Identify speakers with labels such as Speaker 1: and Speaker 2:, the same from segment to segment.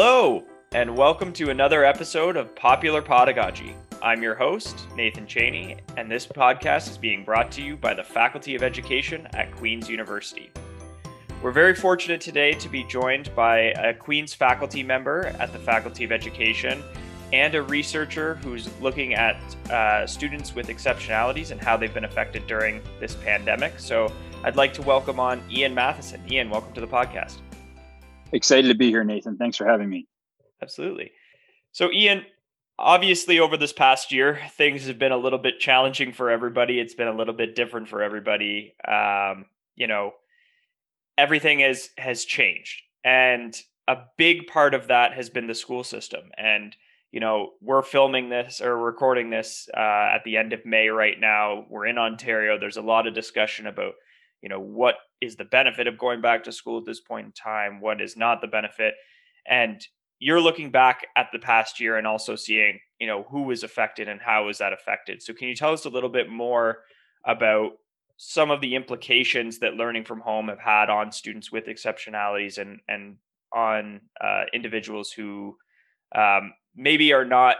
Speaker 1: Hello, and welcome to another episode of Popular Podagogy. I'm your host, Nathan Cheney, and this podcast is being brought to you by the Faculty of Education at Queen's University. We're very fortunate today to be joined by a Queen's faculty member at the Faculty of Education and a researcher who's looking at uh, students with exceptionalities and how they've been affected during this pandemic. So I'd like to welcome on Ian Matheson. Ian, welcome to the podcast.
Speaker 2: Excited to be here, Nathan. Thanks for having me.
Speaker 1: Absolutely. So, Ian, obviously, over this past year, things have been a little bit challenging for everybody. It's been a little bit different for everybody. Um, you know, everything has has changed, and a big part of that has been the school system. And you know, we're filming this or recording this uh, at the end of May right now. We're in Ontario. There's a lot of discussion about, you know, what is the benefit of going back to school at this point in time? What is not the benefit? And you're looking back at the past year and also seeing, you know, who was affected and how was that affected. So can you tell us a little bit more about some of the implications that learning from home have had on students with exceptionalities and and on uh, individuals who um, maybe are not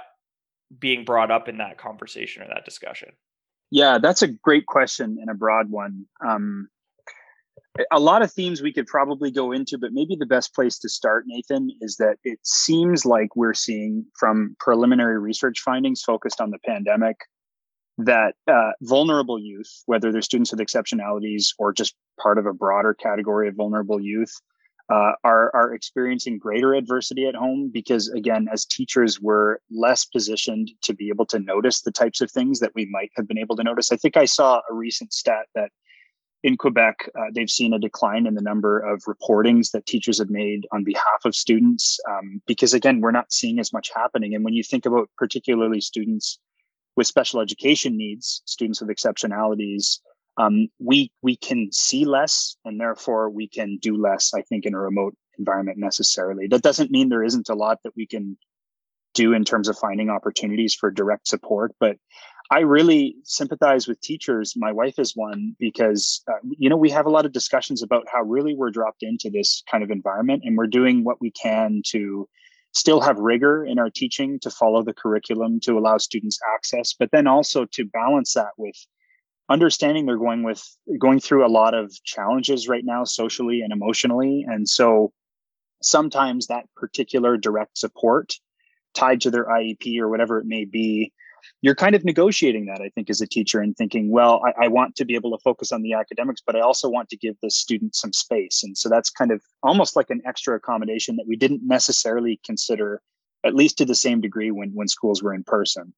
Speaker 1: being brought up in that conversation or that discussion?
Speaker 2: Yeah, that's a great question and a broad one. Um, a lot of themes we could probably go into, but maybe the best place to start, Nathan, is that it seems like we're seeing from preliminary research findings focused on the pandemic that uh, vulnerable youth, whether they're students with exceptionalities or just part of a broader category of vulnerable youth, uh, are are experiencing greater adversity at home because again as teachers we're less positioned to be able to notice the types of things that we might have been able to notice. I think i saw a recent stat that in quebec uh, they've seen a decline in the number of reportings that teachers have made on behalf of students um, because again we're not seeing as much happening. And when you think about particularly students with special education needs students with exceptionalities um, we we can see less and therefore we can do less i think in a remote environment necessarily. That doesn't mean there isn't a lot that we can do in terms of finding opportunities for direct support but i really sympathize with teachers. My wife is one because uh, you know we have a lot of discussions about how really we're dropped into this kind of environment and we're doing what we can to still have rigor in our teaching to follow the curriculum to allow students access but then also to balance that with understanding they're going with going through a lot of challenges right now socially and emotionally. And so sometimes that particular direct support tied to their iep or whatever it may be you're kind of negotiating that i think as a teacher and thinking well I, I, want to be able to focus on the academics but i also want to give the student some space. And so that's kind of almost like an extra accommodation that we didn't necessarily consider at least to the same degree when when schools were in person.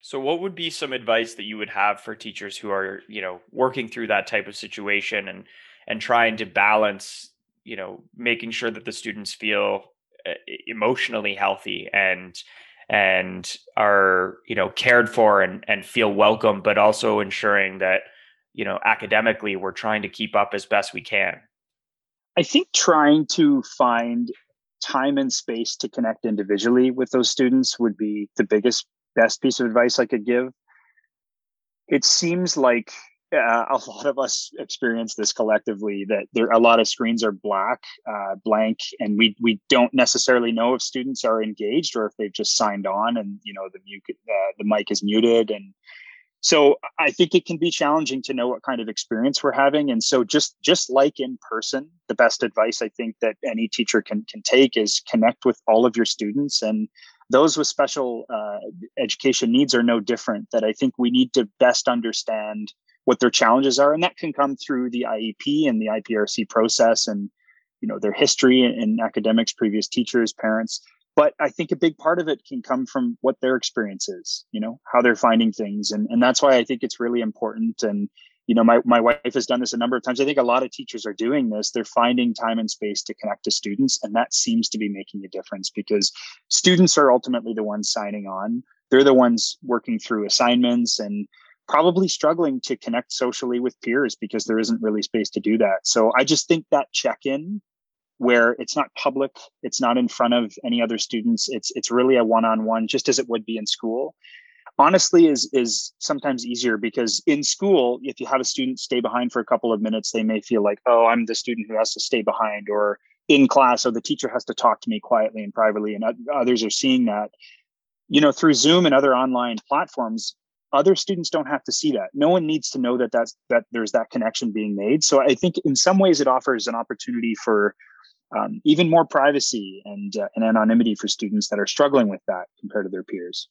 Speaker 1: So what would be some advice that you would have for teachers who are, you know, working through that type of situation and and trying to balance, you know, making sure that the students feel uh, emotionally healthy and and are, you know, cared for and and feel welcome but also ensuring that, you know, academically we're trying to keep up as best we can.
Speaker 2: I think trying to find time and space to connect individually with those students would be the biggest best piece of advice I could give. It seems like uh, a lot of us experience this collectively that there a lot of screens are black, uh, blank, and we we don't necessarily know if students are engaged or if they've just signed on and you know the mute uh, the mic is muted. And so i think it can be challenging to know what kind of experience we're having. And so just just like in person the best advice i think that any teacher can can take is connect with all of your students. And those with special uh, education needs are no different that i think we need to best understand what their challenges are and that can come through the iep and the iprc process and you know their history and academics previous teachers parents. But i think a big part of it can come from what their experience is you know how they're finding things. And, and that's why i think it's really important. And you know my, my wife has done this a number of times. I think a lot of teachers are doing this. They're finding time and space to connect to students and that seems to be making a difference because students are ultimately the ones signing on. They're the ones working through assignments and probably struggling to connect socially with peers because there isn't really space to do that. So i just think that check in where it's not public it's not in front of any other students it's it's really a one-on-one just as it would be in school honestly is is sometimes easier because in school if you have a student stay behind for a couple of minutes they may feel like oh i'm the student who has to stay behind or in class or the teacher has to talk to me quietly and privately and others are seeing that. You know through zoom and other online platforms other students don't have to see that. No one needs to know that that's that there's that connection being made. So i think in some ways it offers an opportunity for um, even more privacy and uh, and anonymity for students that are struggling with that compared to their peers.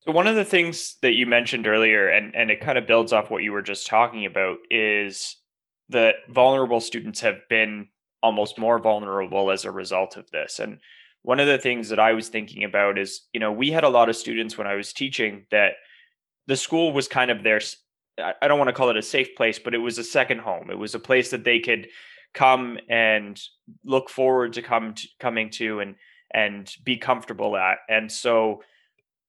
Speaker 1: So one of the things that you mentioned earlier and and it kind of builds off what you were just talking about is that vulnerable students have been almost more vulnerable as a result of this. And one of the things that I was thinking about is, you know, we had a lot of students when I was teaching that the school was kind of their I don't want to call it a safe place, but it was a second home. It was a place that they could come and look forward to come to, coming to and and be comfortable at. And so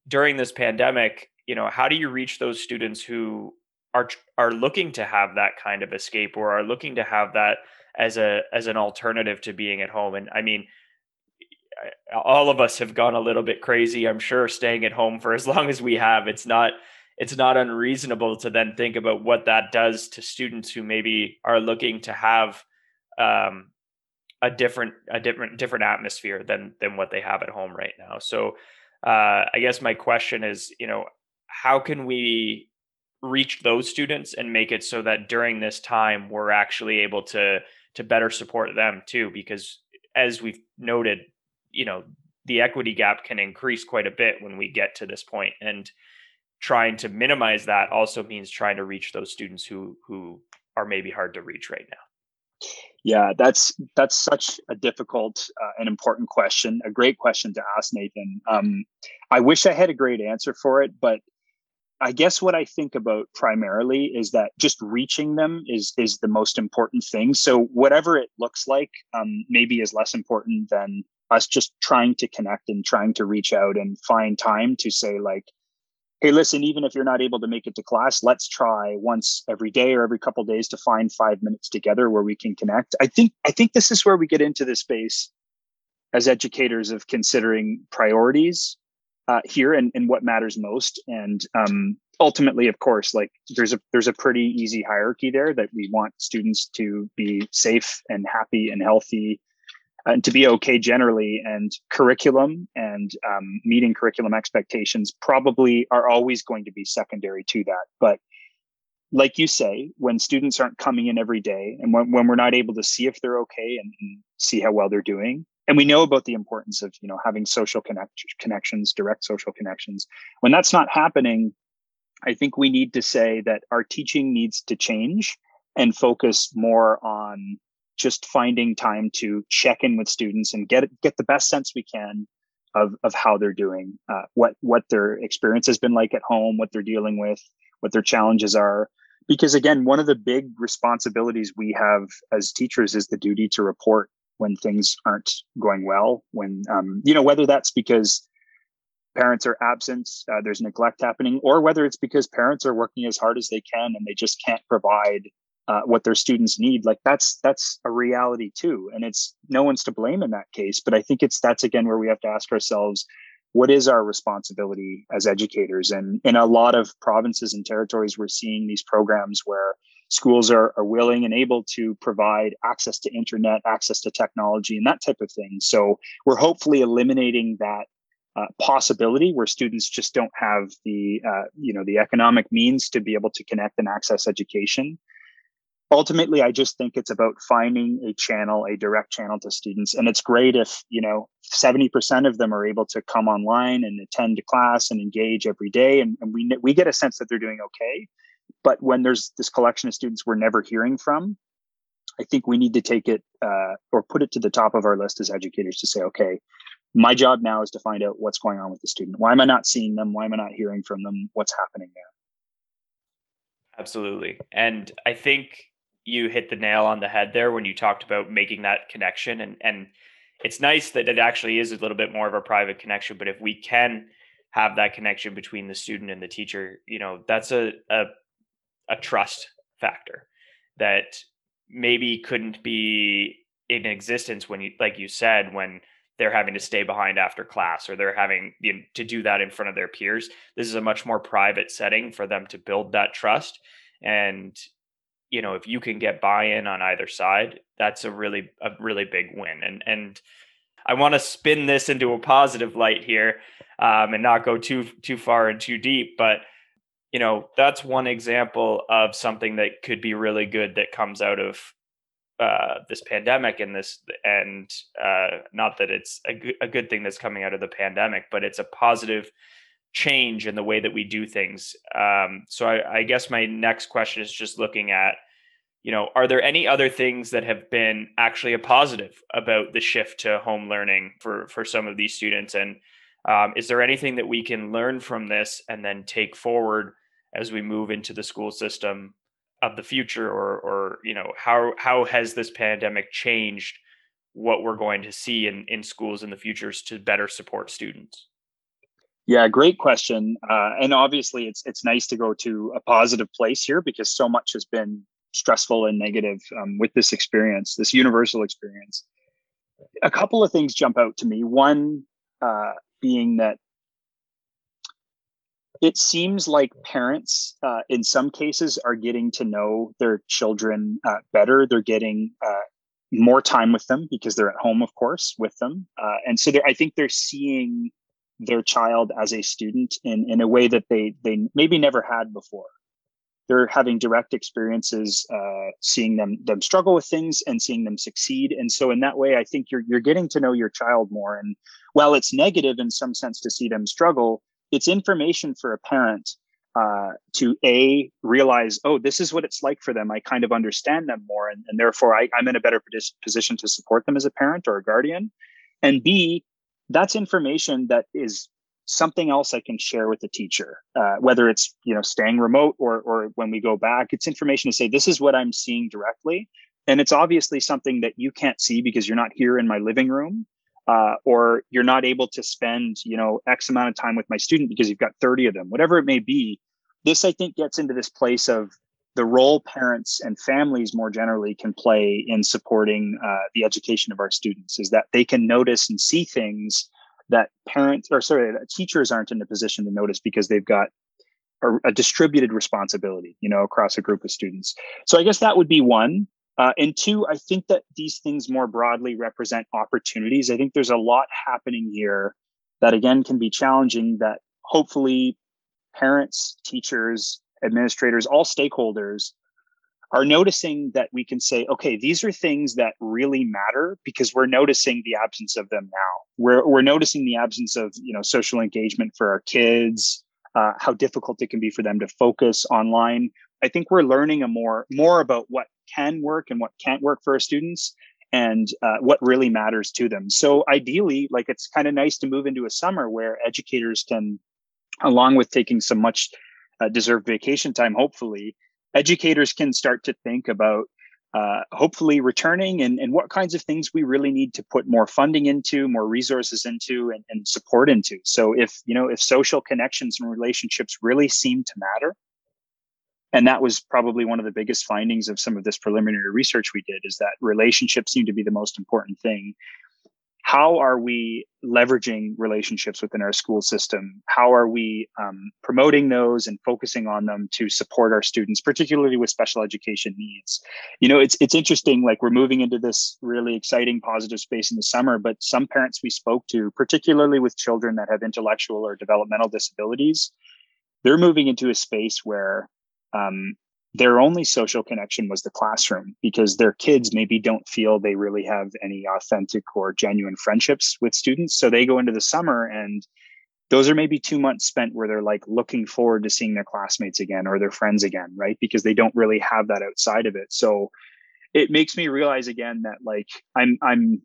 Speaker 1: during this pandemic, you know, how do you reach those students who are are looking to have that kind of escape or are looking to have that as a as an alternative to being at home. And I mean, all of us have gone a little bit crazy. I'm sure staying at home for as long as we have. It's not it's not unreasonable to then think about what that does to students who maybe are looking to have um, a different a different different atmosphere than than what they have at home right now. So uh, I guess my question is, you know, how can we reach those students and make it so that during this time we're actually able to to better support them too because as we've noted you know the equity gap can increase quite a bit when we get to this point and trying to minimize that also means trying to reach those students who who are maybe hard to reach right now
Speaker 2: yeah that's that's such a difficult uh, and important question a great question to ask nathan um, i wish i had a great answer for it but I guess what I think about primarily is that just reaching them is is the most important thing. So whatever it looks like, um, maybe is less important than us just trying to connect and trying to reach out and find time to say like, hey, listen, even if you're not able to make it to class, let's try once every day or every couple days to find five minutes together where we can connect. I think I think this is where we get into the space as educators of considering priorities uh, here and, and what matters most. And um, ultimately, of course, like there's a there's a pretty easy hierarchy there that we want students to be safe and happy and healthy and to be okay generally. And curriculum and um, meeting curriculum expectations probably are always going to be secondary to that. But like you say, when students aren't coming in every day and when, when we're not able to see if they're okay and, and see how well they're doing, and we know about the importance of you know having social connect- connections direct social connections when that's not happening i think we need to say that our teaching needs to change and focus more on just finding time to check in with students and get get the best sense we can of of how they're doing uh, what what their experience has been like at home what they're dealing with what their challenges are. Because again one of the big responsibilities we have as teachers is the duty to report when things aren't going well when um, you know whether that's because parents are absent uh, there's neglect happening or whether it's because parents are working as hard as they can and they just can't provide uh, what their students need like that's that's a reality too. And it's no one's to blame in that case but i think it's that's again where we have to ask ourselves what is our responsibility as educators? And in a lot of provinces and territories we're seeing these programs where schools are, are willing and able to provide access to internet, access to technology, and that type of thing. So we're hopefully eliminating that uh, possibility where students just don't have the uh, you know the economic means to be able to connect and access education ultimately i just think it's about finding a channel a direct channel to students and it's great if you know 70% of them are able to come online and attend class and engage every day and, and we we get a sense that they're doing okay but when there's this collection of students we're never hearing from, I think we need to take it uh, or put it to the top of our list as educators to say, okay, my job now is to find out what's going on with the student. Why am I not seeing them? Why am I not hearing from them? What's happening there?
Speaker 1: Absolutely. And I think you hit the nail on the head there when you talked about making that connection and and it's nice that it actually is a little bit more of a private connection but if we can have that connection between the student and the teacher you know that's a, a a trust factor that maybe couldn't be in existence when you like you said when they're having to stay behind after class or they're having you know, to do that in front of their peers. This is a much more private setting for them to build that trust and you know if you can get buy-in on either side that's a really a really big win. And and i want to spin this into a positive light here um, and not go too too far and too deep but you know that's one example of something that could be really good that comes out of uh, this pandemic and this and uh, not that it's a, g- a good thing that's coming out of the pandemic but it's a positive change in the way that we do things. Um, so I, I guess my next question is just looking at, you know, are there any other things that have been actually a positive about the shift to home learning for for some of these students? And um, is there anything that we can learn from this and then take forward as we move into the school system of the future, or or you know, how how has this pandemic changed what we're going to see in in schools in the futures to better support students?
Speaker 2: Yeah, great question. Uh, and obviously, it's it's nice to go to a positive place here because so much has been stressful and negative um, with this experience, this universal experience. A couple of things jump out to me. One uh, being that it seems like parents, uh, in some cases, are getting to know their children uh, better. They're getting uh, more time with them because they're at home, of course, with them, uh, and so I think they're seeing their child as a student in, in a way that they they maybe never had before. They're having direct experiences, uh, seeing them them struggle with things and seeing them succeed. And so in that way, I think you're you're getting to know your child more. And while it's negative in some sense to see them struggle, it's information for a parent uh, to a realize, oh, this is what it's like for them. I kind of understand them more, and, and therefore I, I'm in a better position to support them as a parent or a guardian. And b that's information that is something else I can share with the teacher, uh, whether it's you know staying remote or or when we go back. It's information to say this is what I'm seeing directly, and it's obviously something that you can't see because you're not here in my living room, uh, or you're not able to spend you know X amount of time with my student because you've got 30 of them, whatever it may be. This I think gets into this place of the role parents and families more generally can play in supporting uh, the education of our students is that they can notice and see things that parents or sorry that teachers aren't in a position to notice because they've got a, a distributed responsibility you know across a group of students. So i guess that would be one uh, and two i think that these things more broadly represent opportunities. I think there's a lot happening here that again can be challenging that hopefully parents teachers administrators, all stakeholders are noticing that we can say, okay, these are things that really matter because we're noticing the absence of them now. We're, we're noticing the absence of you know social engagement for our kids, uh, how difficult it can be for them to focus online. I think we're learning a more more about what can work and what can't work for our students and uh, what really matters to them. So ideally, like it's kind of nice to move into a summer where educators can, along with taking some much uh, deserved vacation time, hopefully, educators can start to think about uh, hopefully returning and, and what kinds of things we really need to put more funding into, more resources into, and, and support into. So if you know if social connections and relationships really seem to matter, and that was probably one of the biggest findings of some of this preliminary research we did is that relationships seem to be the most important thing how are we leveraging relationships within our school system? How are we um, promoting those and focusing on them to support our students, particularly with special education needs? You know, it's it's interesting. Like we're moving into this really exciting, positive space in the summer, but some parents we spoke to, particularly with children that have intellectual or developmental disabilities, they're moving into a space where um, their only social connection was the classroom because their kids maybe don't feel they really have any authentic or genuine friendships with students. So they go into the summer and those are maybe two months spent where they're like looking forward to seeing their classmates again or their friends again, right? Because they don't really have that outside of it. So it makes me realize again that like I'm I'm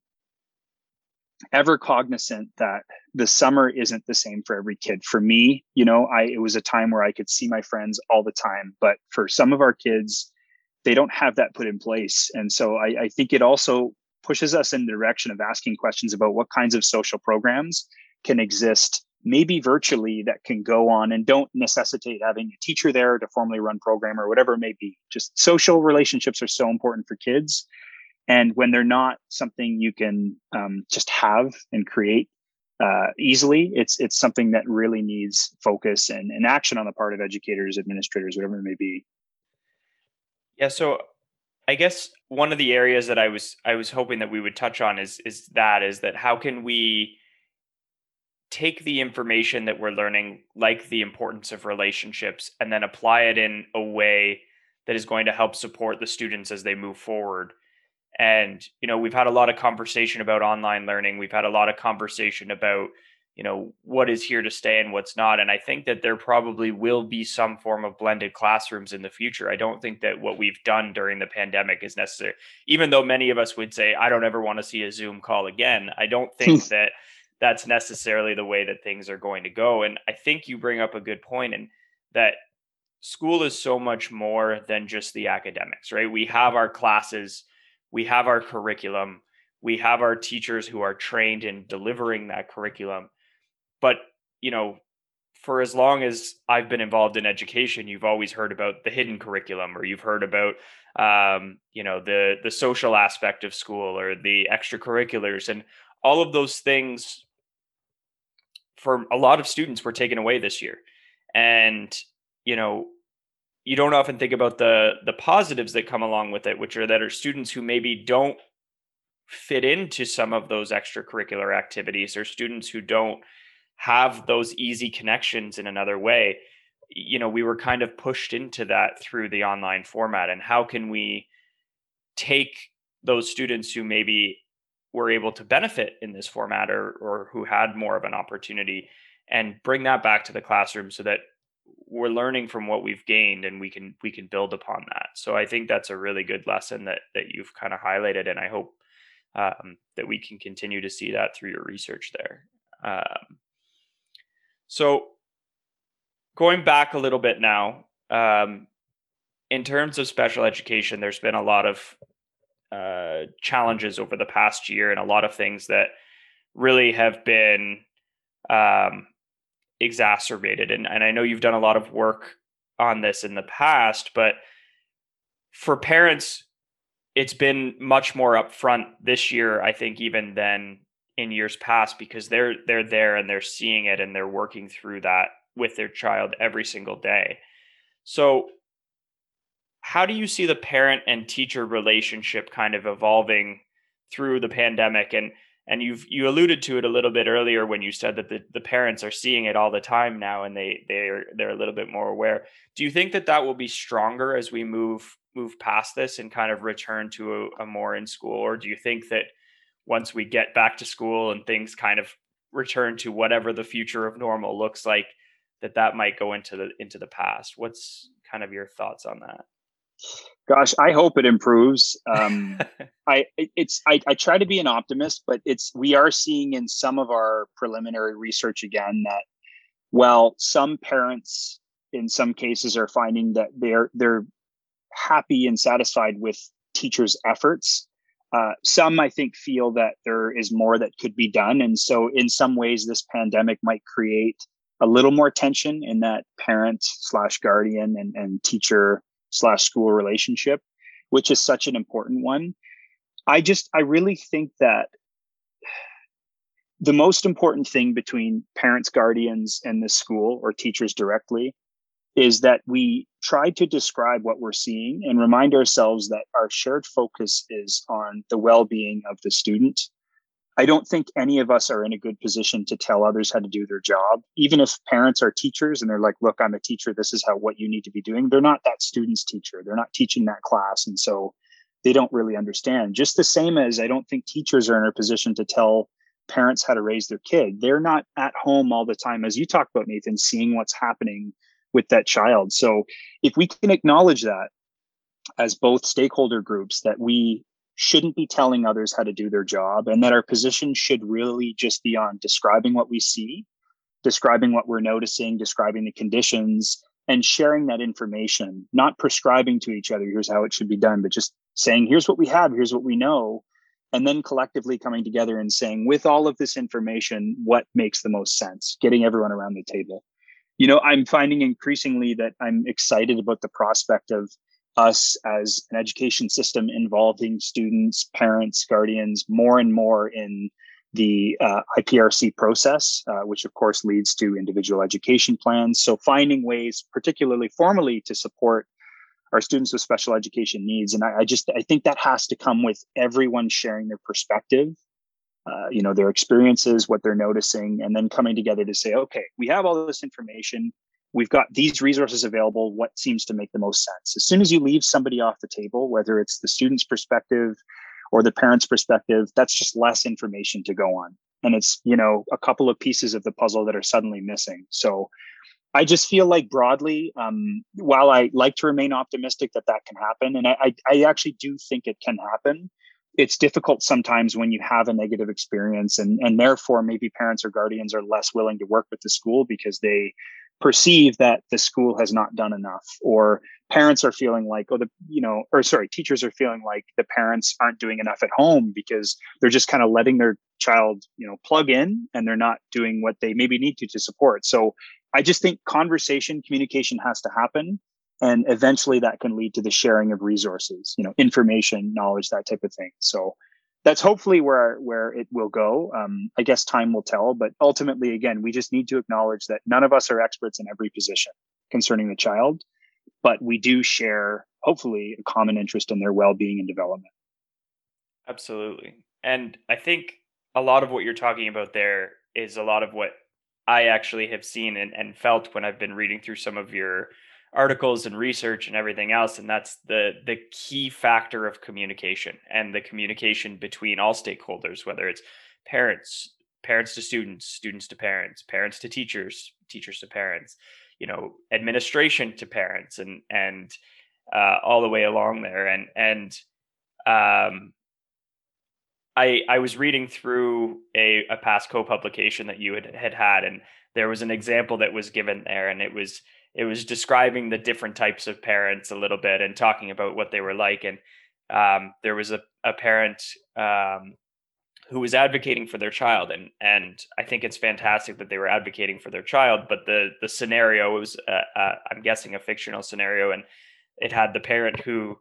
Speaker 2: ever cognizant that the summer isn't the same for every kid. For me, you know, I it was a time where I could see my friends all the time, but for some of our kids, they don't have that put in place. And so I, I think it also pushes us in the direction of asking questions about what kinds of social programs can exist maybe virtually that can go on and don't necessitate having a teacher there to formally run program or whatever it may be just social relationships are so important for kids and when they're not something you can um, just have and create uh, easily, it's it's something that really needs focus and, and action on the part of educators, administrators, whatever it may be.
Speaker 1: Yeah, so I guess one of the areas that I was I was hoping that we would touch on is is that is that how can we take the information that we're learning like the importance of relationships and then apply it in a way that is going to help support the students as they move forward and you know we've had a lot of conversation about online learning. We've had a lot of conversation about you know what is here to stay and what's not. And i think that there probably will be some form of blended classrooms in the future. I don't think that what we've done during the pandemic is necessary even though many of us would say i don't ever want to see a zoom call again i don't think hmm. that that's necessarily the way that things are going to go. And i think you bring up a good point and that school is so much more than just the academics right? We have our classes we have our curriculum. We have our teachers who are trained in delivering that curriculum. But, you know, for as long as I've been involved in education, you've always heard about the hidden curriculum, or you've heard about, um, you know, the the social aspect of school, or the extracurriculars, and all of those things. For a lot of students, were taken away this year, and you know, you don't often think about the the positives that come along with it, which are that are students who maybe don't fit into some of those extracurricular activities, or students who don't have those easy connections in another way. You know we were kind of pushed into that through the online format and how can we take those students who maybe were able to benefit in this format or or who had more of an opportunity and bring that back to the classroom so that we're learning from what we've gained and we can we can build upon that. So i think that's a really good lesson that that you've kind of highlighted and i hope um, that we can continue to see that through your research there. Um, so going back a little bit now, um, in terms of special education, there's been a lot of uh, challenges over the past year and a lot of things that really have been um, exacerbated. And, and I know you've done a lot of work on this in the past, but for parents, it's been much more upfront this year, I think, even than in years past because they're they're there and they're seeing it and they're working through that with their child every single day. So how do you see the parent and teacher relationship kind of evolving through the pandemic and and you've you alluded to it a little bit earlier when you said that the, the parents are seeing it all the time now and they they're they're a little bit more aware. Do you think that that will be stronger as we move move past this and kind of return to a, a more in school? Or do you think that once we get back to school and things kind of return to whatever the future of normal looks like that that might go into the into the past? What's kind of your thoughts on that
Speaker 2: gosh i hope it improves um, i it's I, I try to be an optimist but it's we are seeing in some of our preliminary research again that well some parents in some cases are finding that they're they're happy and satisfied with teachers efforts uh, some, I think, feel that there is more that could be done. And so, in some ways, this pandemic might create a little more tension in that parent slash guardian and, and teacher slash school relationship, which is such an important one. I just, I really think that the most important thing between parents, guardians, and the school or teachers directly is that we try to describe what we're seeing and remind ourselves that our shared focus is on the well-being of the student i don't think any of us are in a good position to tell others how to do their job. Even if parents are teachers and they're like look i'm a teacher. This is how what you need to be doing. They're not that student's teacher. They're not teaching that class. And so they don't really understand. Just the same as i don't think teachers are in a position to tell parents how to raise their kid. They're not at home all the time as you talk about nathan seeing what's happening with that child. So if we can acknowledge that as both stakeholder groups, that we shouldn't be telling others how to do their job and that our position should really just be on describing what we see, describing what we're noticing, describing the conditions, and sharing that information, not prescribing to each other, here's how it should be done, but just saying, here's what we have, here's what we know. And then collectively coming together and saying, with all of this information, what makes the most sense, getting everyone around the table you know, I'm finding increasingly that I'm excited about the prospect of us as an education system involving students, parents, guardians more and more in the uh, IPRC process, uh, which of course leads to individual education plans. So finding ways, particularly formally, to support our students with special education needs. And I, I just I think that has to come with everyone sharing their perspective, uh, you know, their experiences, what they're noticing, and then coming together to say, okay, we have all this information. We've got these resources available. What seems to make the most sense? As soon as you leave somebody off the table, whether it's the student's perspective or the parent's perspective, that's just less information to go on. And it's, you know, a couple of pieces of the puzzle that are suddenly missing. So I just feel like broadly, um, while I like to remain optimistic that that can happen, and I, I, I actually do think it can happen, it's difficult sometimes when you have a negative experience, and and therefore maybe parents or guardians are less willing to work with the school because they perceive that the school has not done enough, or parents are feeling like, oh, the you know, or sorry, teachers are feeling like the parents aren't doing enough at home because they're just kind of letting their child, you know, plug in and they're not doing what they maybe need to to support. So I just think conversation, communication has to happen. And eventually that can lead to the sharing of resources, you know, information, knowledge, that type of thing. So that's hopefully where where it will go. Um, I guess time will tell, but ultimately, again, we just need to acknowledge that none of us are experts in every position concerning the child, but we do share, hopefully, a common interest in their well-being and development.
Speaker 1: Absolutely, and I think a lot of what you're talking about there is a lot of what I actually have seen and, and felt when I've been reading through some of your articles and research and everything else and that's the the key factor of communication and the communication between all stakeholders whether it's parents parents to students students to parents parents to teachers teachers to parents you know administration to parents and and uh, all the way along there. And and um I, I was reading through a, a past co-publication that you had, had had and there was an example that was given there and it was it was describing the different types of parents a little bit and talking about what they were like. And um, there was a, a parent um, who was advocating for their child. And and I think it's fantastic that they were advocating for their child but the the scenario was uh, uh, I'm guessing a fictional scenario. And it had the parent who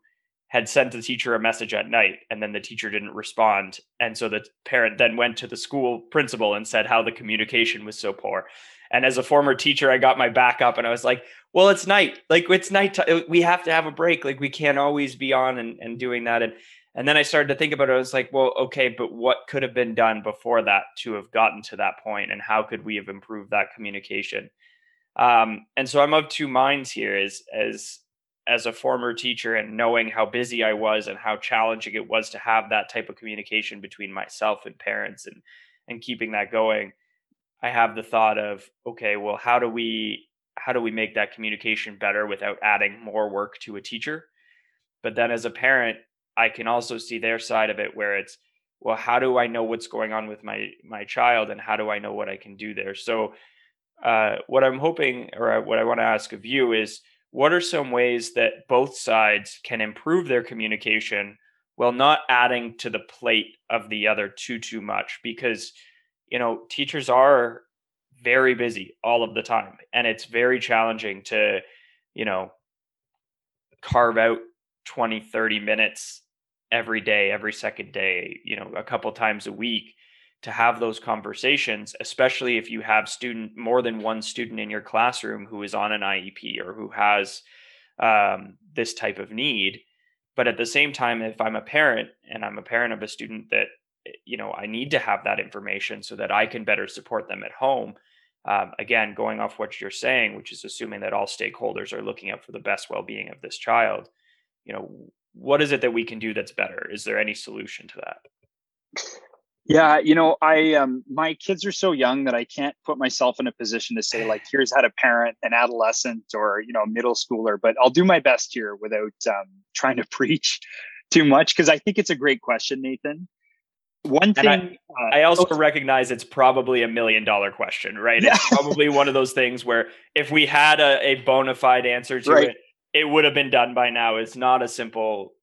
Speaker 1: had sent the teacher a message at night and then the teacher didn't respond. And so the parent then went to the school principal and said how the communication was so poor and as a former teacher i got my back up and i was like well it's night. Like it's night we have to have a break. Like we can't always be on and, and doing that. And and then i started to think about it. I was like well okay but what could have been done before that to have gotten to that point? And how could we have improved that communication? Um, and so i'm of two minds here as as as a former teacher and knowing how busy I was and how challenging it was to have that type of communication between myself and parents and and keeping that going I have the thought of okay well how do we how do we make that communication better without adding more work to a teacher? But then as a parent I can also see their side of it where it's well how do I know what's going on with my my child and how do I know what I can do there? So uh, what I'm hoping or what I want to ask of you is what are some ways that both sides can improve their communication while not adding to the plate of the other too too much? Because you know teachers are very busy all of the time and it's very challenging to you know carve out 20 30 minutes every day every second day you know a couple times a week to have those conversations, especially if you have student more than one student in your classroom who is on an IEP or who has um, this type of need. But at the same time, if I'm a parent and I'm a parent of a student that you know I need to have that information so that I can better support them at home. Um, again, going off what you're saying, which is assuming that all stakeholders are looking out for the best well-being of this child. You know, what is it that we can do that's better? Is there any solution to that?
Speaker 2: Yeah, you know, I um my kids are so young that I can't put myself in a position to say like here's how to parent an adolescent or, you know, a middle schooler, but I'll do my best here without um trying to preach too much because I think it's a great question, Nathan. One thing
Speaker 1: I, uh, I, also oh, recognize it's probably a million dollar question, right? Yeah. It's probably one of those things where if we had a, a bona fide answer to right. it, it would have been done by now. It's not a simple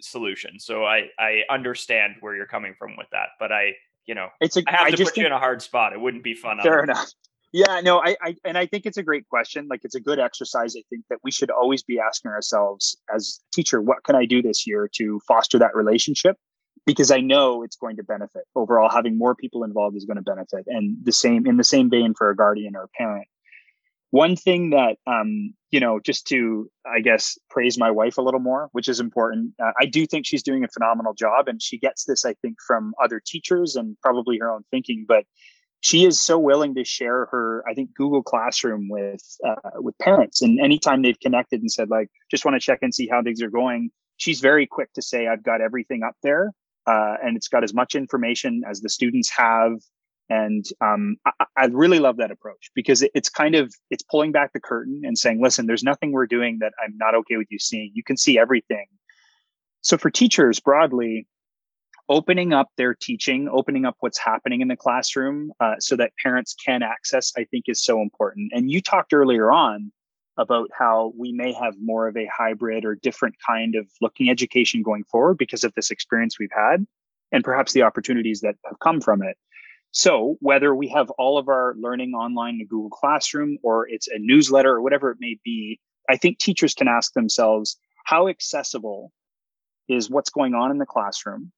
Speaker 1: solution. So I I understand where you're coming from with that, but I you know it's a, I have I to put you in a hard spot. It wouldn't be fun.
Speaker 2: Fair enough. Yeah, no, I, I and I think it's a great question. Like it's a good exercise. I think that we should always be asking ourselves as teacher, what can I do this year to foster that relationship? Because I know it's going to benefit. Overall. Having more people involved is going to benefit, and the same in the same vein for a guardian or a parent. One thing that um, you know just to i guess praise my wife a little more which is important uh, i do think she's doing a phenomenal job and she gets this i think from other teachers and probably her own thinking but she is so willing to share her i think google classroom with uh, with parents. And anytime they've connected and said like just want to check and see how things are going she's very quick to say i've got everything up there uh, and it's got as much information as the students have. And um, I, I, really love that approach because it, it's kind of it's pulling back the curtain and saying listen there's nothing we're doing that i'm not okay with you seeing. You can see everything. So for teachers broadly opening up their teaching opening up what's happening in the classroom uh, so that parents can access i think is so important. And you talked earlier on about how we may have more of a hybrid or different kind of looking education going forward because of this experience we've had and perhaps the opportunities that have come from it so whether we have all of our learning online in Google Classroom or it's a newsletter or whatever it may be, I think teachers can ask themselves how accessible is what's going on in the classroom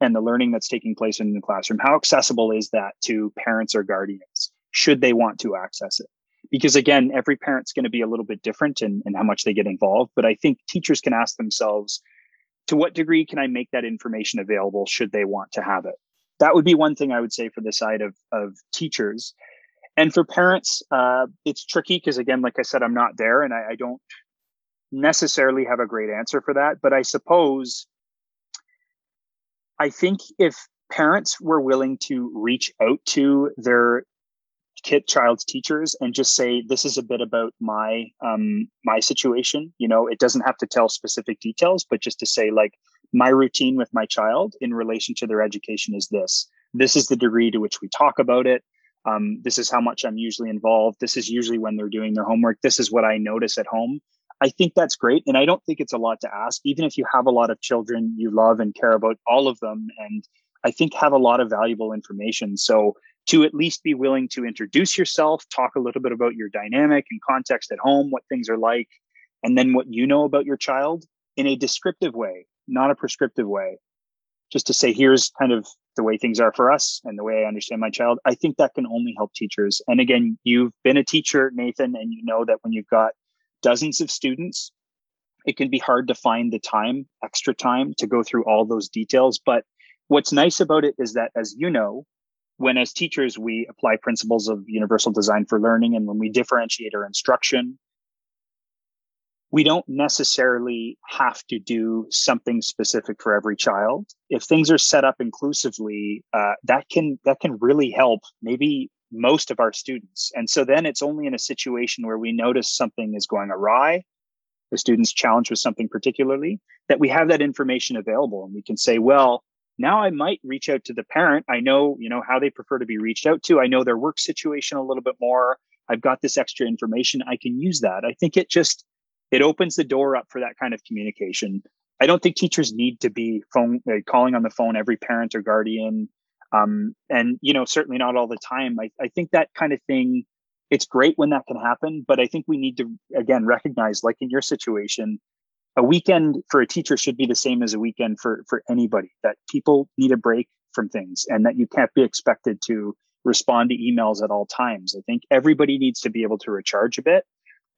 Speaker 2: and the learning that's taking place in the classroom. How accessible is that to parents or guardians? Should they want to access it? Because again, every parent's going to be a little bit different in, in how much they get involved. But I think teachers can ask themselves, to what degree can I make that information available should they want to have it? that would be one thing I would say for the side of of teachers. And for parents, uh, it's tricky because again, like I said, I'm not there, and I, I don't necessarily have a great answer for that. But I suppose I think if parents were willing to reach out to their kid child's teachers and just say this is a bit about my um my situation. You know it doesn't have to tell specific details but just to say like my routine with my child in relation to their education is this. This is the degree to which we talk about it. Um, this is how much i'm usually involved. This is usually when they're doing their homework. This is what i notice at home. I think that's great and i don't think it's a lot to ask. Even if you have a lot of children you love and care about all of them and i think have a lot of valuable information. So to at least be willing to introduce yourself talk a little bit about your dynamic and context at home what things are like and then what you know about your child in a descriptive way not a prescriptive way, just to say, here's kind of the way things are for us and the way I understand my child. I think that can only help teachers. And again, you've been a teacher, Nathan, and you know that when you've got dozens of students, it can be hard to find the time, extra time to go through all those details. But what's nice about it is that, as you know, when as teachers we apply principles of universal design for learning and when we differentiate our instruction we don't necessarily have to do something specific for every child. If things are set up inclusively, uh, that can that can really help maybe most of our students. And so then it's only in a situation where we notice something is going awry, the student's challenged with something particularly, that we have that information available and we can say, well, now I might reach out to the parent. I know, you know, how they prefer to be reached out to. I know their work situation a little bit more. I've got this extra information. I can use that. I think it just it opens the door up for that kind of communication. I don't think teachers need to be phone uh, calling on the phone every parent or guardian, um, and you know certainly not all the time. I, I think that kind of thing. It's great when that can happen, but I think we need to again recognize, like in your situation, a weekend for a teacher should be the same as a weekend for for anybody. That people need a break from things, and that you can't be expected to respond to emails at all times. I think everybody needs to be able to recharge a bit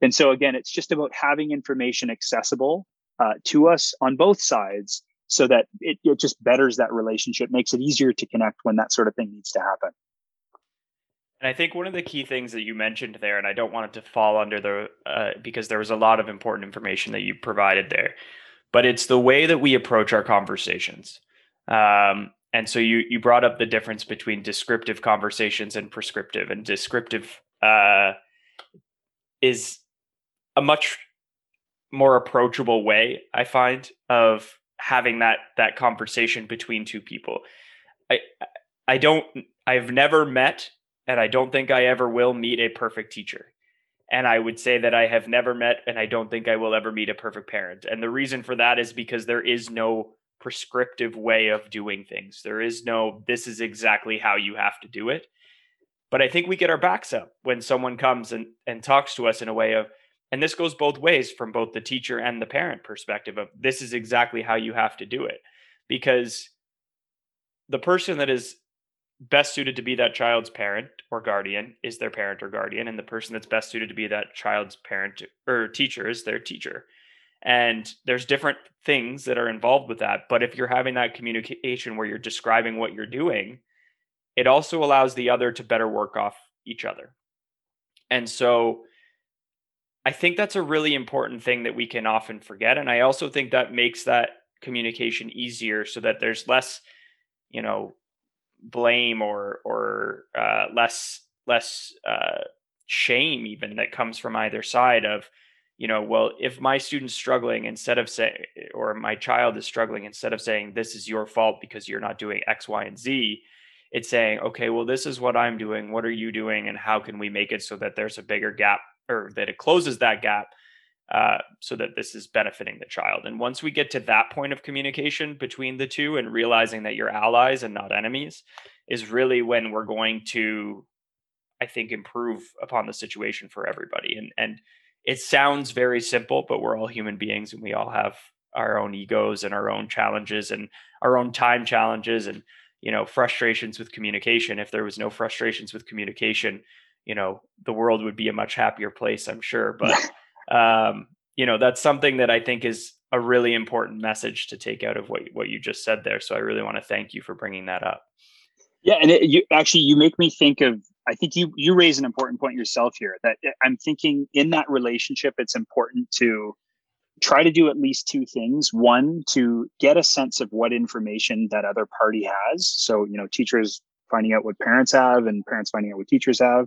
Speaker 2: and so again, it's just about having information accessible uh, to us on both sides so that it, it just betters that relationship, makes it easier to connect when that sort of thing needs to happen.
Speaker 1: And I think one of the key things that you mentioned there, and I don't want it to fall under the, uh, because there was a lot of important information that you provided there, but it's the way that we approach our conversations. Um, and so you you brought up the difference between descriptive conversations and prescriptive, and descriptive uh, is a much more approachable way I find of having that that conversation between two people. I I don't I've never met and I don't think I ever will meet a perfect teacher. And I would say that I have never met and I don't think I will ever meet a perfect parent. And the reason for that is because there is no prescriptive way of doing things. There is no this is exactly how you have to do it. But I think we get our backs up when someone comes and, and talks to us in a way of, and this goes both ways from both the teacher and the parent perspective of this is exactly how you have to do it because the person that is best suited to be that child's parent or guardian is their parent or guardian and the person that's best suited to be that child's parent or teacher is their teacher. And there's different things that are involved with that but if you're having that communication where you're describing what you're doing it also allows the other to better work off each other. And so i think that's a really important thing that we can often forget and i also think that makes that communication easier so that there's less you know blame or or uh, less less uh, shame even that comes from either side of you know well if my student's struggling instead of say or my child is struggling instead of saying this is your fault because you're not doing x y and z it's saying okay well this is what i'm doing. What are you doing? And how can we make it so that there's a bigger gap or that it closes that gap uh, so that this is benefiting the child. And once we get to that point of communication between the two and realizing that you're allies and not enemies, is really when we're going to, I think, improve upon the situation for everybody. And and it sounds very simple, but we're all human beings and we all have our own egos and our own challenges and our own time challenges and you know frustrations with communication. If there was no frustrations with communication, you know the world would be a much happier place, I'm sure. But um, you know that's something that I think is a really important message to take out of what what you just said there. So I really want to thank you for bringing that up.
Speaker 2: Yeah, and it, you actually you make me think of. I think you you raise an important point yourself here. That I'm thinking in that relationship, it's important to try to do at least two things. One, to get a sense of what information that other party has. So you know, teachers finding out what parents have, and parents finding out what teachers have.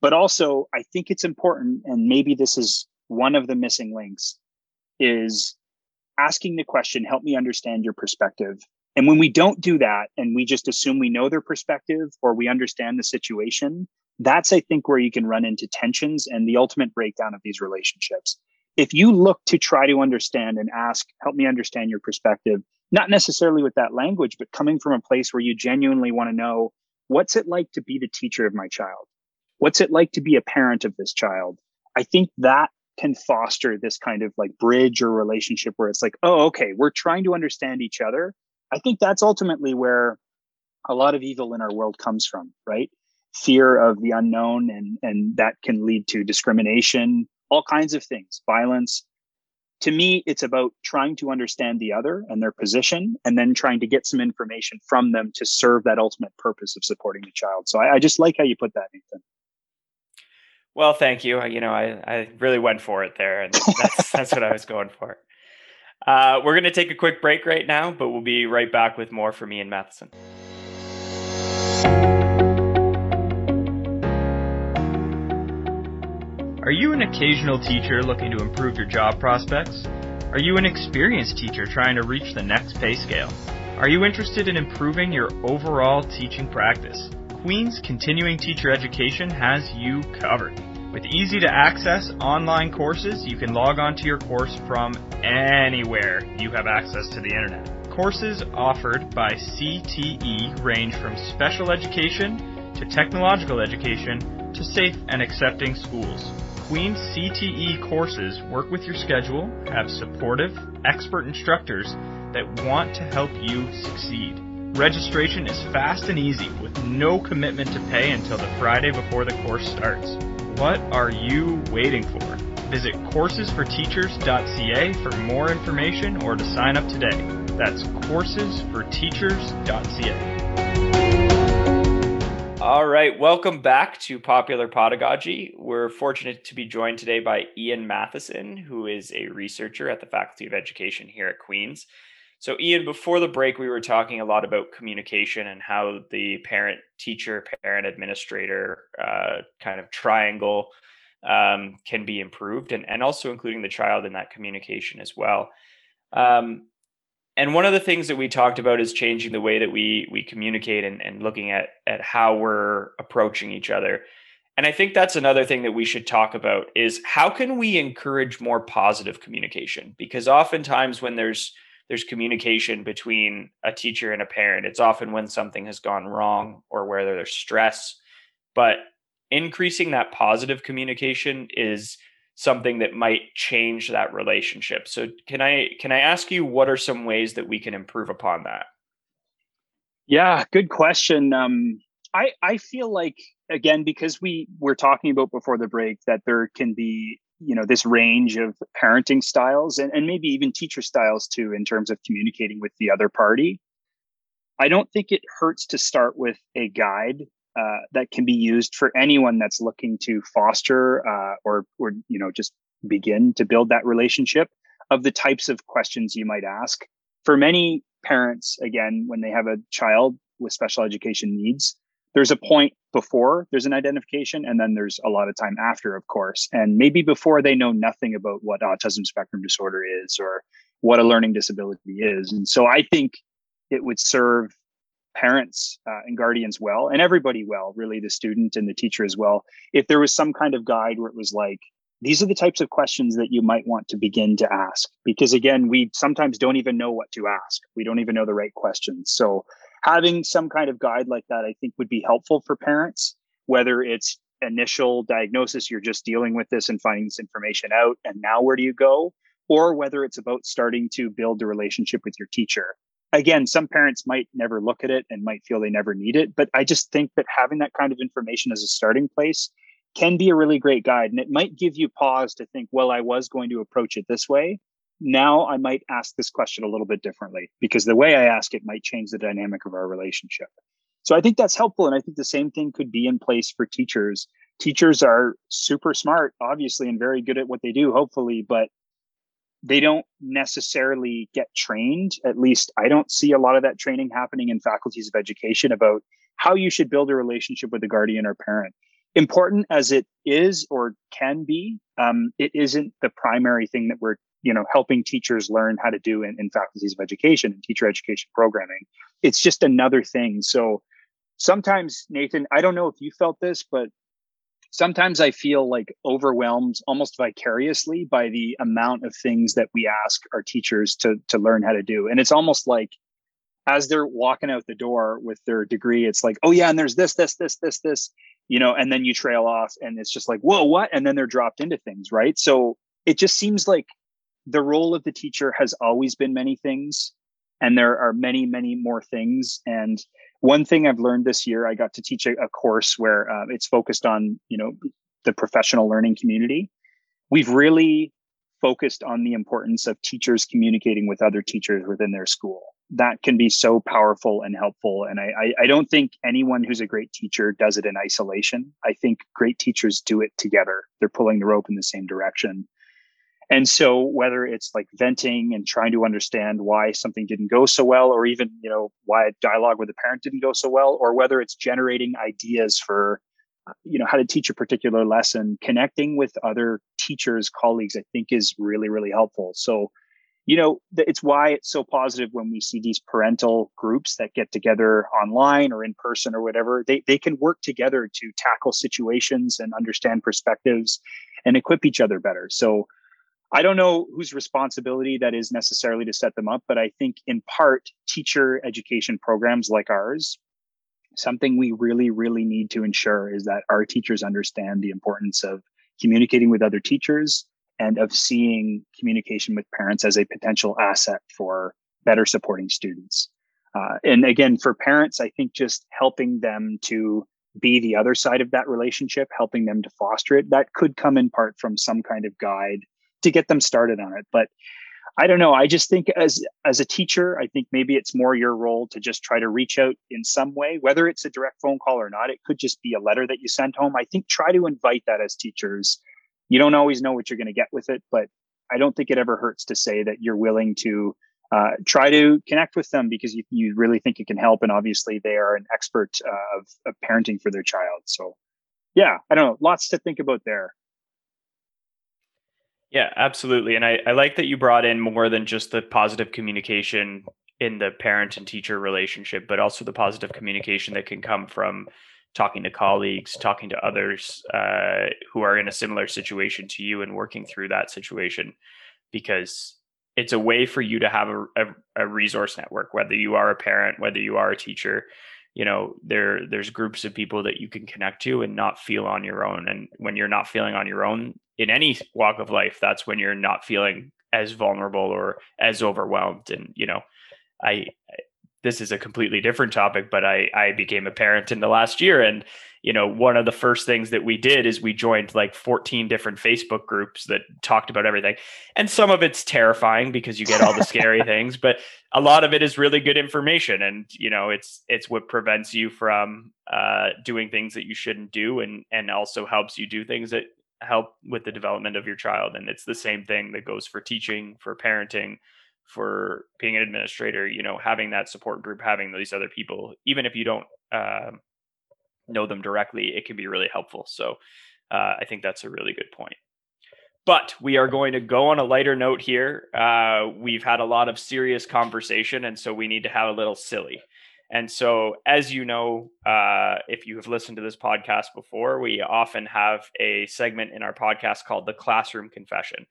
Speaker 2: But also, I think it's important, and maybe this is one of the missing links is asking the question, help me understand your perspective. And when we don't do that and we just assume we know their perspective or we understand the situation, that's, I think, where you can run into tensions and the ultimate breakdown of these relationships. If you look to try to understand and ask, help me understand your perspective, not necessarily with that language, but coming from a place where you genuinely want to know what's it like to be the teacher of my child? What's it like to be a parent of this child? I think that can foster this kind of like bridge or relationship where it's like, oh, okay, we're trying to understand each other. I think that's ultimately where a lot of evil in our world comes from, right? Fear of the unknown, and and that can lead to discrimination, all kinds of things, violence. To me, it's about trying to understand the other and their position, and then trying to get some information from them to serve that ultimate purpose of supporting the child. So I, I just like how you put that, Nathan.
Speaker 1: Well, thank you. You know, I, I really went for it there, and that's that's what I was going for. Uh, we're going to take a quick break right now, but we'll be right back with more from Ian Matheson.
Speaker 3: Are you an occasional teacher looking to improve your job prospects? Are you an experienced teacher trying to reach the next pay scale? Are you interested in improving your overall teaching practice? Queen's Continuing Teacher Education has you covered. With easy to access online courses, you can log on to your course from anywhere you have access to the internet. Courses offered by CTE range from special education to technological education to safe and accepting schools. Queen's CTE courses work with your schedule, have supportive, expert instructors that want to help you succeed. Registration is fast and easy with no commitment to pay until the Friday before the course starts. What are you waiting for? Visit coursesforteachers.ca for more information or to sign up today. That's coursesforteachers.ca.
Speaker 1: All right, welcome back to Popular Podagogy. We're fortunate to be joined today by Ian Matheson, who is a researcher at the Faculty of Education here at Queen's. So, Ian, before the break, we were talking a lot about communication and how the parent teacher, parent administrator uh, kind of triangle um, can be improved, and, and also including the child in that communication as well. Um, and one of the things that we talked about is changing the way that we we communicate and, and looking at at how we're approaching each other. And I think that's another thing that we should talk about is how can we encourage more positive communication? Because oftentimes when there's there's communication between a teacher and a parent. It's often when something has gone wrong or where there's stress. But increasing that positive communication is something that might change that relationship. So can I can I ask you what are some ways that we can improve upon that?
Speaker 2: Yeah, good question. Um, I, I feel like again because we were talking about before the break that there can be you know this range of parenting styles and, and maybe even teacher styles too in terms of communicating with the other party. I don't think it hurts to start with a guide uh, that can be used for anyone that's looking to foster uh, or or you know just begin to build that relationship of the types of questions you might ask. For many parents again when they have a child with special education needs there's a point before there's an identification and then there's a lot of time after of course. And maybe before they know nothing about what autism spectrum disorder is or what a learning disability is. And so i think it would serve parents uh, and guardians well and everybody well really the student and the teacher as well. If there was some kind of guide where it was like these are the types of questions that you might want to begin to ask because again we sometimes don't even know what to ask. We don't even know the right questions. So having some kind of guide like that, I think would be helpful for parents, whether it's initial diagnosis, you're just dealing with this and finding this information out, and now where do you go? Or whether it's about starting to build a relationship with your teacher. Again, some parents might never look at it and might feel they never need it, but I just think that having that kind of information as a starting place can be a really great guide. And it might give you pause to think, well, I was going to approach it this way now I might ask this question a little bit differently because the way I ask it might change the dynamic of our relationship. So I think that's helpful. And I think the same thing could be in place for teachers. Teachers are super smart, obviously, and very good at what they do, hopefully, but they don't necessarily get trained. At least I don't see a lot of that training happening in faculties of education about how you should build a relationship with a guardian or parent. Important as it is or can be, um, it isn't the primary thing that we're you know helping teachers learn how to do in, in faculties of education and teacher education programming. It's just another thing. So sometimes nathan i don't know if you felt this but sometimes i feel like overwhelmed almost vicariously by the amount of things that we ask our teachers to to learn how to do. And it's almost like as they're walking out the door with their degree it's like oh yeah and there's this this this this this you know and then you trail off and it's just like whoa what? And then they're dropped into things right? So it just seems like the role of the teacher has always been many things and there are many many more things. And one thing i've learned this year i got to teach a, a course where uh, it's focused on you know the professional learning community. We've really focused on the importance of teachers communicating with other teachers within their school. That can be so powerful and helpful and I, I, I don't think anyone who's a great teacher does it in isolation. I think great teachers do it together. They're pulling the rope in the same direction and so whether it's like venting and trying to understand why something didn't go so well, or even, you know, why a dialogue with a parent didn't go so well, or whether it's generating ideas for, uh, you know, how to teach a particular lesson, connecting with other teachers, colleagues, I think is really, really helpful. So, you know, it's why it's so positive when we see these parental groups that get together online or in person or whatever. They, they can work together to tackle situations and understand perspectives and equip each other better. So, I don't know whose responsibility that is necessarily to set them up, but I think in part, teacher education programs like ours, something we really, really need to ensure is that our teachers understand the importance of communicating with other teachers and of seeing communication with parents as a potential asset for better supporting students. Uh, and again, for parents, I think just helping them to be the other side of that relationship, helping them to foster it, that could come in part from some kind of guide to get them started on it. But I don't know. I just think as as a teacher, I think maybe it's more your role to just try to reach out in some way, whether it's a direct phone call or not. It could just be a letter that you send home. I think try to invite that as teachers. You don't always know what you're going to get with it, but I don't think it ever hurts to say that you're willing to uh, try to connect with them because you, you really think it can help. And obviously, they are an expert uh, of, of parenting for their child. So, yeah, I don't know. Lots to think about there.
Speaker 1: Yeah, absolutely. And I, I like that you brought in more than just the positive communication in the parent and teacher relationship, but also the positive communication that can come from talking to colleagues, talking to others uh, who are in a similar situation to you and working through that situation. Because it's a way for you to have a, a, a resource network, whether you are a parent, whether you are a teacher, you know there there's groups of people that you can connect to and not feel on your own. And when you're not feeling on your own in any walk of life that's when you're not feeling as vulnerable or as overwhelmed. And you know i this is a completely different topic, but I I became a parent in the last year, and you know, one of the first things that we did is we joined like 14 different Facebook groups that talked about everything. And some of it's terrifying because you get all the scary things, but a lot of it is really good information. And you know, it's it's what prevents you from uh, doing things that you shouldn't do and and also helps you do things that help with the development of your child. And it's the same thing that goes for teaching, for parenting, for being an administrator, you know, having that support group, having these other people even if you don't uh, know them directly, it can be really helpful. So uh, I think that's a really good point. But we are going to go on a lighter note here. Uh, we've had a lot of serious conversation, and so we need to have a little silly. And so, as you know, uh, if you have listened to this podcast before, we often have a segment in our podcast called the Classroom Confession.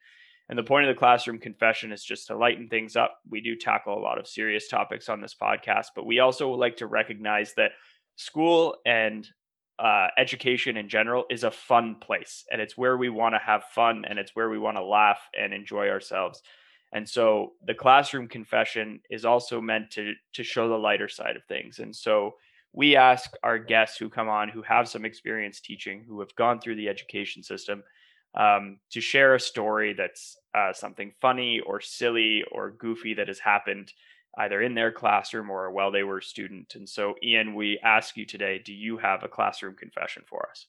Speaker 1: And the point of the Classroom Confession is just to lighten things up. We do tackle a lot of serious topics on this podcast, but we also like to recognize that school and uh, education in general is a fun place and it's where we want to have fun and it's where we want to laugh and enjoy ourselves and so the classroom confession is also meant to to show the lighter side of things and so we ask our guests who come on who have some experience teaching who have gone through the education system um, to share a story that's uh, something funny or silly or goofy that has happened either in their classroom or while they were a student. And so, Ian, we ask you today: Do you have a classroom confession for us?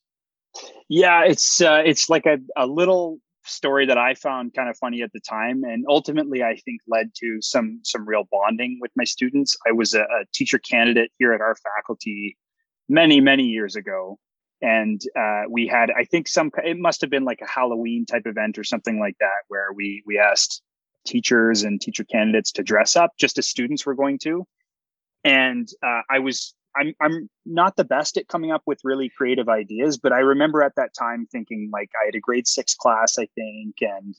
Speaker 2: Yeah, it's uh, it's like a, a little story that I found kind of funny at the time, and ultimately I think led to some some real bonding with my students. I was a, a teacher candidate here at our faculty many many years ago, and uh, we had I think some it must have been like a Halloween type event or something like that where we we asked teachers and teacher candidates to dress up just as students were going to. And uh, I was, I'm, I'm not the best at coming up with really creative ideas, but I remember at that time thinking like I had a grade six class, I think, and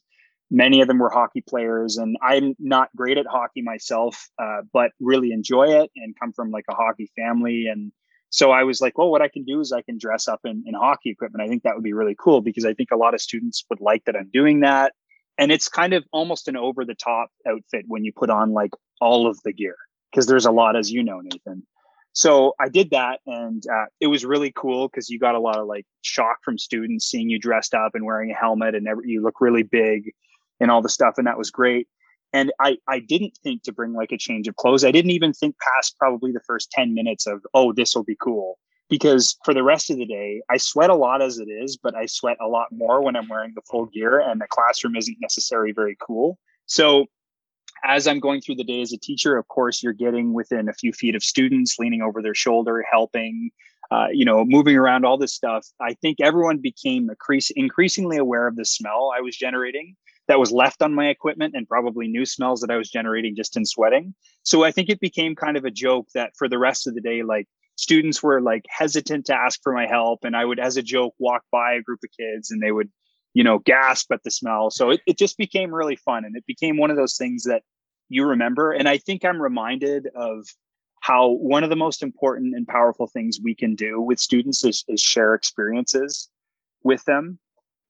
Speaker 2: many of them were hockey players. And I'm not great at hockey myself, uh, but really enjoy it and come from like a hockey family. And so I was like, well, what I can do is I can dress up in, in hockey equipment. I think that would be really cool because I think a lot of students would like that I'm doing that. And it's kind of almost an over the top outfit when you put on like all of the gear because there's a lot as you know nathan. So i did that and uh, it was really cool because you got a lot of like shock from students seeing you dressed up and wearing a helmet and every, you look really big and all the stuff and that was great and I, I didn't think to bring like a change of clothes i didn't even think past probably the first 10 minutes of oh this will be cool because for the rest of the day, I sweat a lot as it is, but I sweat a lot more when I'm wearing the full gear and the classroom isn't necessarily very cool. So as I'm going through the day as a teacher, of course, you're getting within a few feet of students, leaning over their shoulder, helping, uh, you know, moving around, all this stuff. I think everyone became increasingly aware of the smell I was generating that was left on my equipment and probably new smells that I was generating just in sweating. So I think it became kind of a joke that for the rest of the day, like students were like hesitant to ask for my help and i would as a joke walk by a group of kids and they would you know gasp at the smell so it, it just became really fun and it became one of those things that you remember and i think i'm reminded of how one of the most important and powerful things we can do with students is, is share experiences with them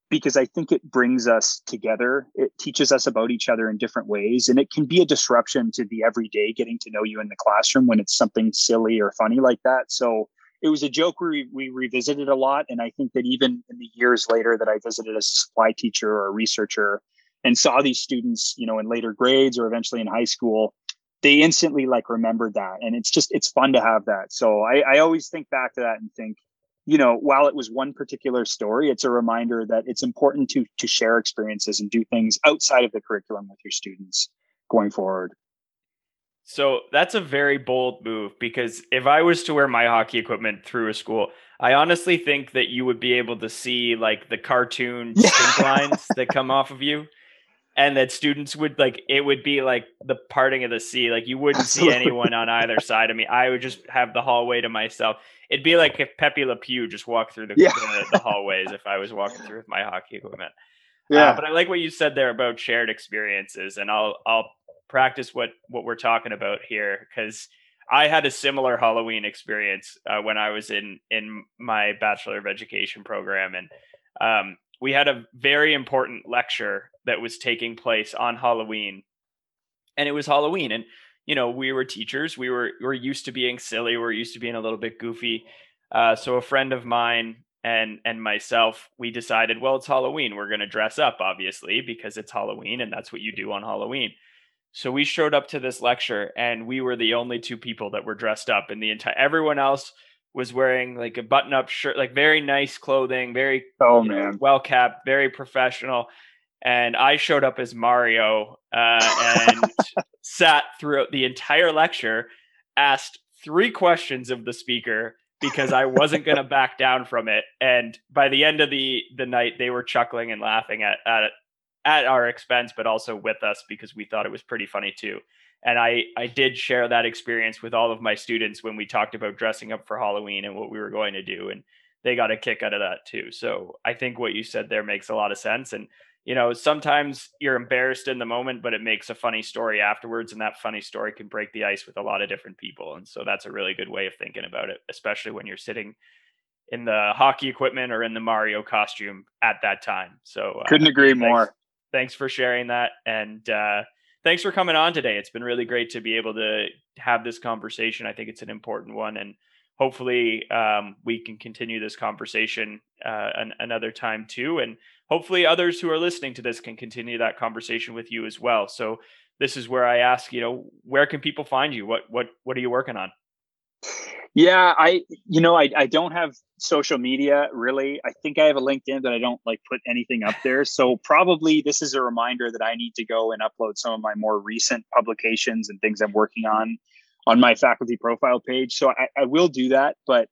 Speaker 2: because I think it brings us together. It teaches us about each other in different ways. And it can be a disruption to the everyday getting to know you in the classroom when it's something silly or funny like that. So it was a joke we, we revisited a lot. And I think that even in the years later that I visited as a supply teacher or a researcher and saw these students, you know, in later grades or eventually in high school, they instantly like remembered that. And it's just, it's fun to have that. So I, I always think back to that and think, you know while it was one particular story it's a reminder that it's important to to share experiences and do things outside of the curriculum with your students going forward
Speaker 1: so that's a very bold move because if I was to wear my hockey equipment through a school, I honestly think that you would be able to see like the cartoon yeah. lines that come off of you. And that students would like it would be like the parting of the sea. Like you wouldn't Absolutely. see anyone on either side of me. I would just have the hallway to myself. It'd be like if Pepe Le Pew just walked through the, yeah. the, the, hallways if I was walking through with my hockey equipment. Uh, yeah. Uh, but I like what you said there about shared experiences, and I'll I'll practice what what we're talking about here because I had a similar Halloween experience uh, when I was in in my Bachelor of Education program, and um, we had a very important lecture that was taking place on Halloween, and it was Halloween, and you know, we were teachers. We were we are used to being silly. We we're used to being a little bit goofy. Uh, so a friend of mine and and myself, we decided, well, it's Halloween. We're going to dress up, obviously, because it's Halloween, and that's what you do on Halloween. So we showed up to this lecture, and we were the only two people that were dressed up, and the entire everyone else was wearing like a button-up shirt, like very nice clothing, very
Speaker 2: oh man,
Speaker 1: well kept, very professional. And I showed up as Mario uh, and sat throughout the entire lecture, asked three questions of the speaker because I wasn't going to back down from it. And by the end of the the night, they were chuckling and laughing at at at our expense, but also with us because we thought it was pretty funny too. And I I did share that experience with all of my students when we talked about dressing up for Halloween and what we were going to do, and they got a kick out of that too. So I think what you said there makes a lot of sense. And you know, sometimes you're embarrassed in the moment, but it makes a funny story afterwards. And that funny story can break the ice with a lot of different people. And so that's a really good way of thinking about it, especially when you're sitting in the hockey equipment or in the Mario costume at that time. So
Speaker 2: uh, couldn't agree
Speaker 1: thanks,
Speaker 2: more.
Speaker 1: Thanks for sharing that. And uh, thanks for coming on today. It's been really great to be able to have this conversation. I think it's an important one. And hopefully um, we can continue this conversation uh, an, another time too. And hopefully others who are listening to this can continue that conversation with you as well. So this is where I ask, you know, where can people find you? What what what are you working on?
Speaker 2: Yeah, I you know I I don't have social media really. I think I have a LinkedIn, but I don't like put anything up there. So probably this is a reminder that I need to go and upload some of my more recent publications and things I'm working on on my faculty profile page. So I, I will do that, but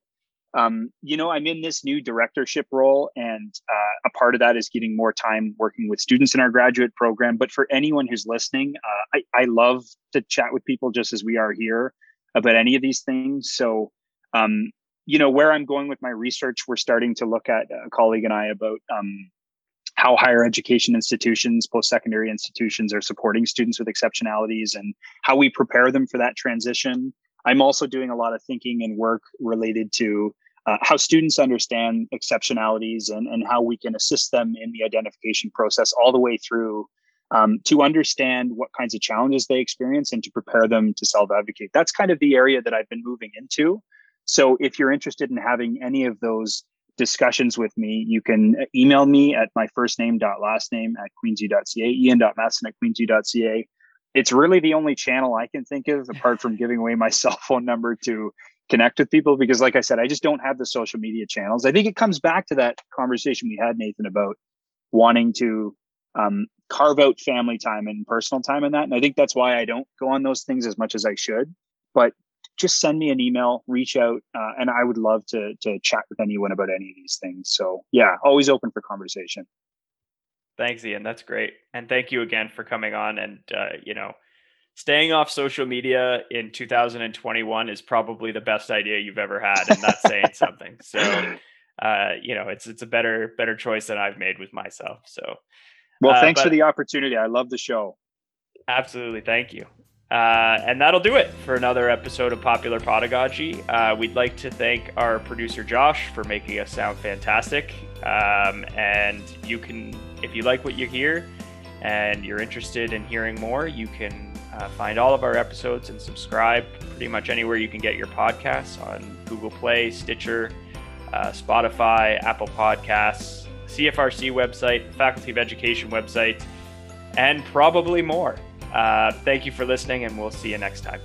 Speaker 2: um, you know, I'm in this new directorship role, and uh, a part of that is getting more time working with students in our graduate program. But for anyone who's listening, uh, I, I, love to chat with people just as we are here about any of these things. So, um, you know, where I'm going with my research, we're starting to look at a colleague and I about um, how higher education institutions, post secondary institutions are supporting students with exceptionalities and how we prepare them for that transition. I'm also doing a lot of thinking and work related to uh, how students understand exceptionalities and, and how we can assist them in the identification process all the way through um, to understand what kinds of challenges they experience and to prepare them to self advocate. That's kind of the area that I've been moving into. So if you're interested in having any of those discussions with me, you can email me at my first name dot last name at queensu.ca, ian.matheson at queensu.ca. It's really the only channel I can think of apart from giving away my cell phone number to connect with people because like i said i just don't have the social media channels. I think it comes back to that conversation we had nathan about wanting to um, carve out family time and personal time in that. And i think that's why i don't go on those things as much as i should. But just send me an email reach out uh, and i would love to to chat with anyone about any of these things. So yeah always open for conversation.
Speaker 1: Thanks ian. That's great. And thank you again for coming on and uh, you know staying off social media in 2021 is probably the best idea you've ever had and that's saying something. So uh, you know it's it's a better better choice than i've made with myself. So
Speaker 2: well uh, thanks uh, for the opportunity. I love the show.
Speaker 1: Absolutely. Thank you. Uh, and that'll do it for another episode of Popular Podagogy. Uh, we'd like to thank our producer Josh for making us sound fantastic. Um, and you can, if you like what you hear and you're interested in hearing more, you can uh, find all of our episodes and subscribe pretty much anywhere you can get your podcasts on Google Play, Stitcher, uh, Spotify, Apple Podcasts, CFRC website, Faculty of Education website, and probably more. Uh, thank you for listening, and we'll see you next time.